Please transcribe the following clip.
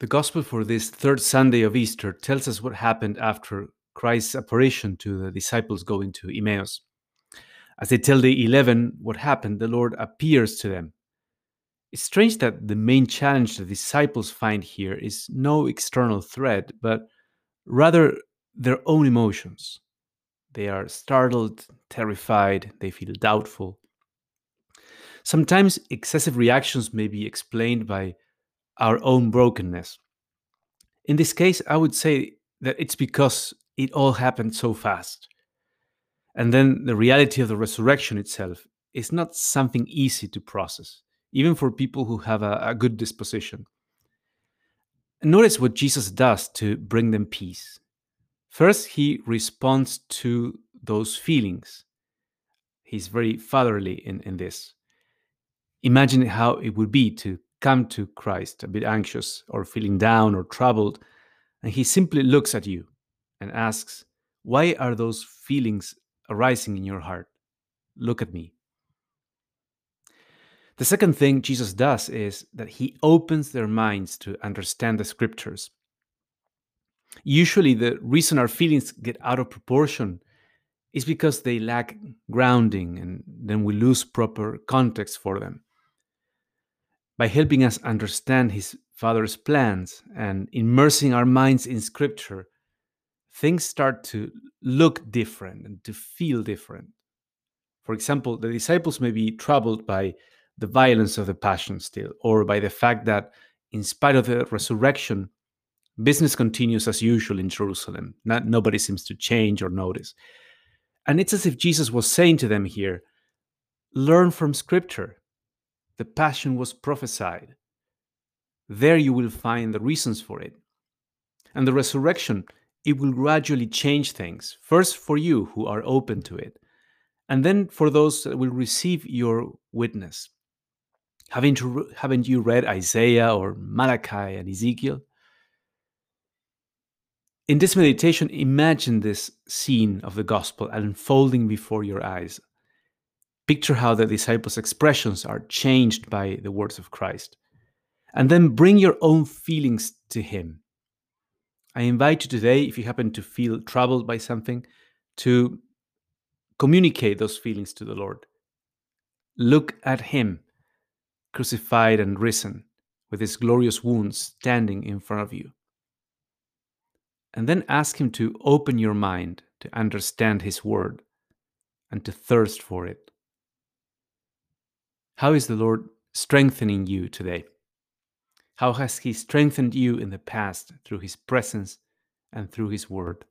The gospel for this third Sunday of Easter tells us what happened after Christ's apparition to the disciples going to Emmaus. As they tell the eleven what happened, the Lord appears to them. It's strange that the main challenge the disciples find here is no external threat, but rather their own emotions. They are startled, terrified, they feel doubtful. Sometimes excessive reactions may be explained by our own brokenness. In this case, I would say that it's because it all happened so fast. And then the reality of the resurrection itself is not something easy to process, even for people who have a, a good disposition. Notice what Jesus does to bring them peace. First, he responds to those feelings. He's very fatherly in, in this. Imagine how it would be to come to Christ a bit anxious or feeling down or troubled, and he simply looks at you and asks, Why are those feelings arising in your heart? Look at me. The second thing Jesus does is that he opens their minds to understand the scriptures. Usually, the reason our feelings get out of proportion is because they lack grounding and then we lose proper context for them by helping us understand his Father's plans and immersing our minds in Scripture, things start to look different and to feel different. For example, the disciples may be troubled by the violence of the Passion still, or by the fact that, in spite of the resurrection, business continues as usual in Jerusalem. Not, nobody seems to change or notice. And it's as if Jesus was saying to them here learn from Scripture the Passion was prophesied. There you will find the reasons for it. And the resurrection, it will gradually change things, first for you who are open to it, and then for those that will receive your witness. Haven't you, haven't you read Isaiah or Malachi and Ezekiel? In this meditation, imagine this scene of the gospel unfolding before your eyes. Picture how the disciples' expressions are changed by the words of Christ. And then bring your own feelings to Him. I invite you today, if you happen to feel troubled by something, to communicate those feelings to the Lord. Look at Him, crucified and risen, with His glorious wounds standing in front of you. And then ask Him to open your mind to understand His Word and to thirst for it. How is the Lord strengthening you today? How has He strengthened you in the past through His presence and through His word?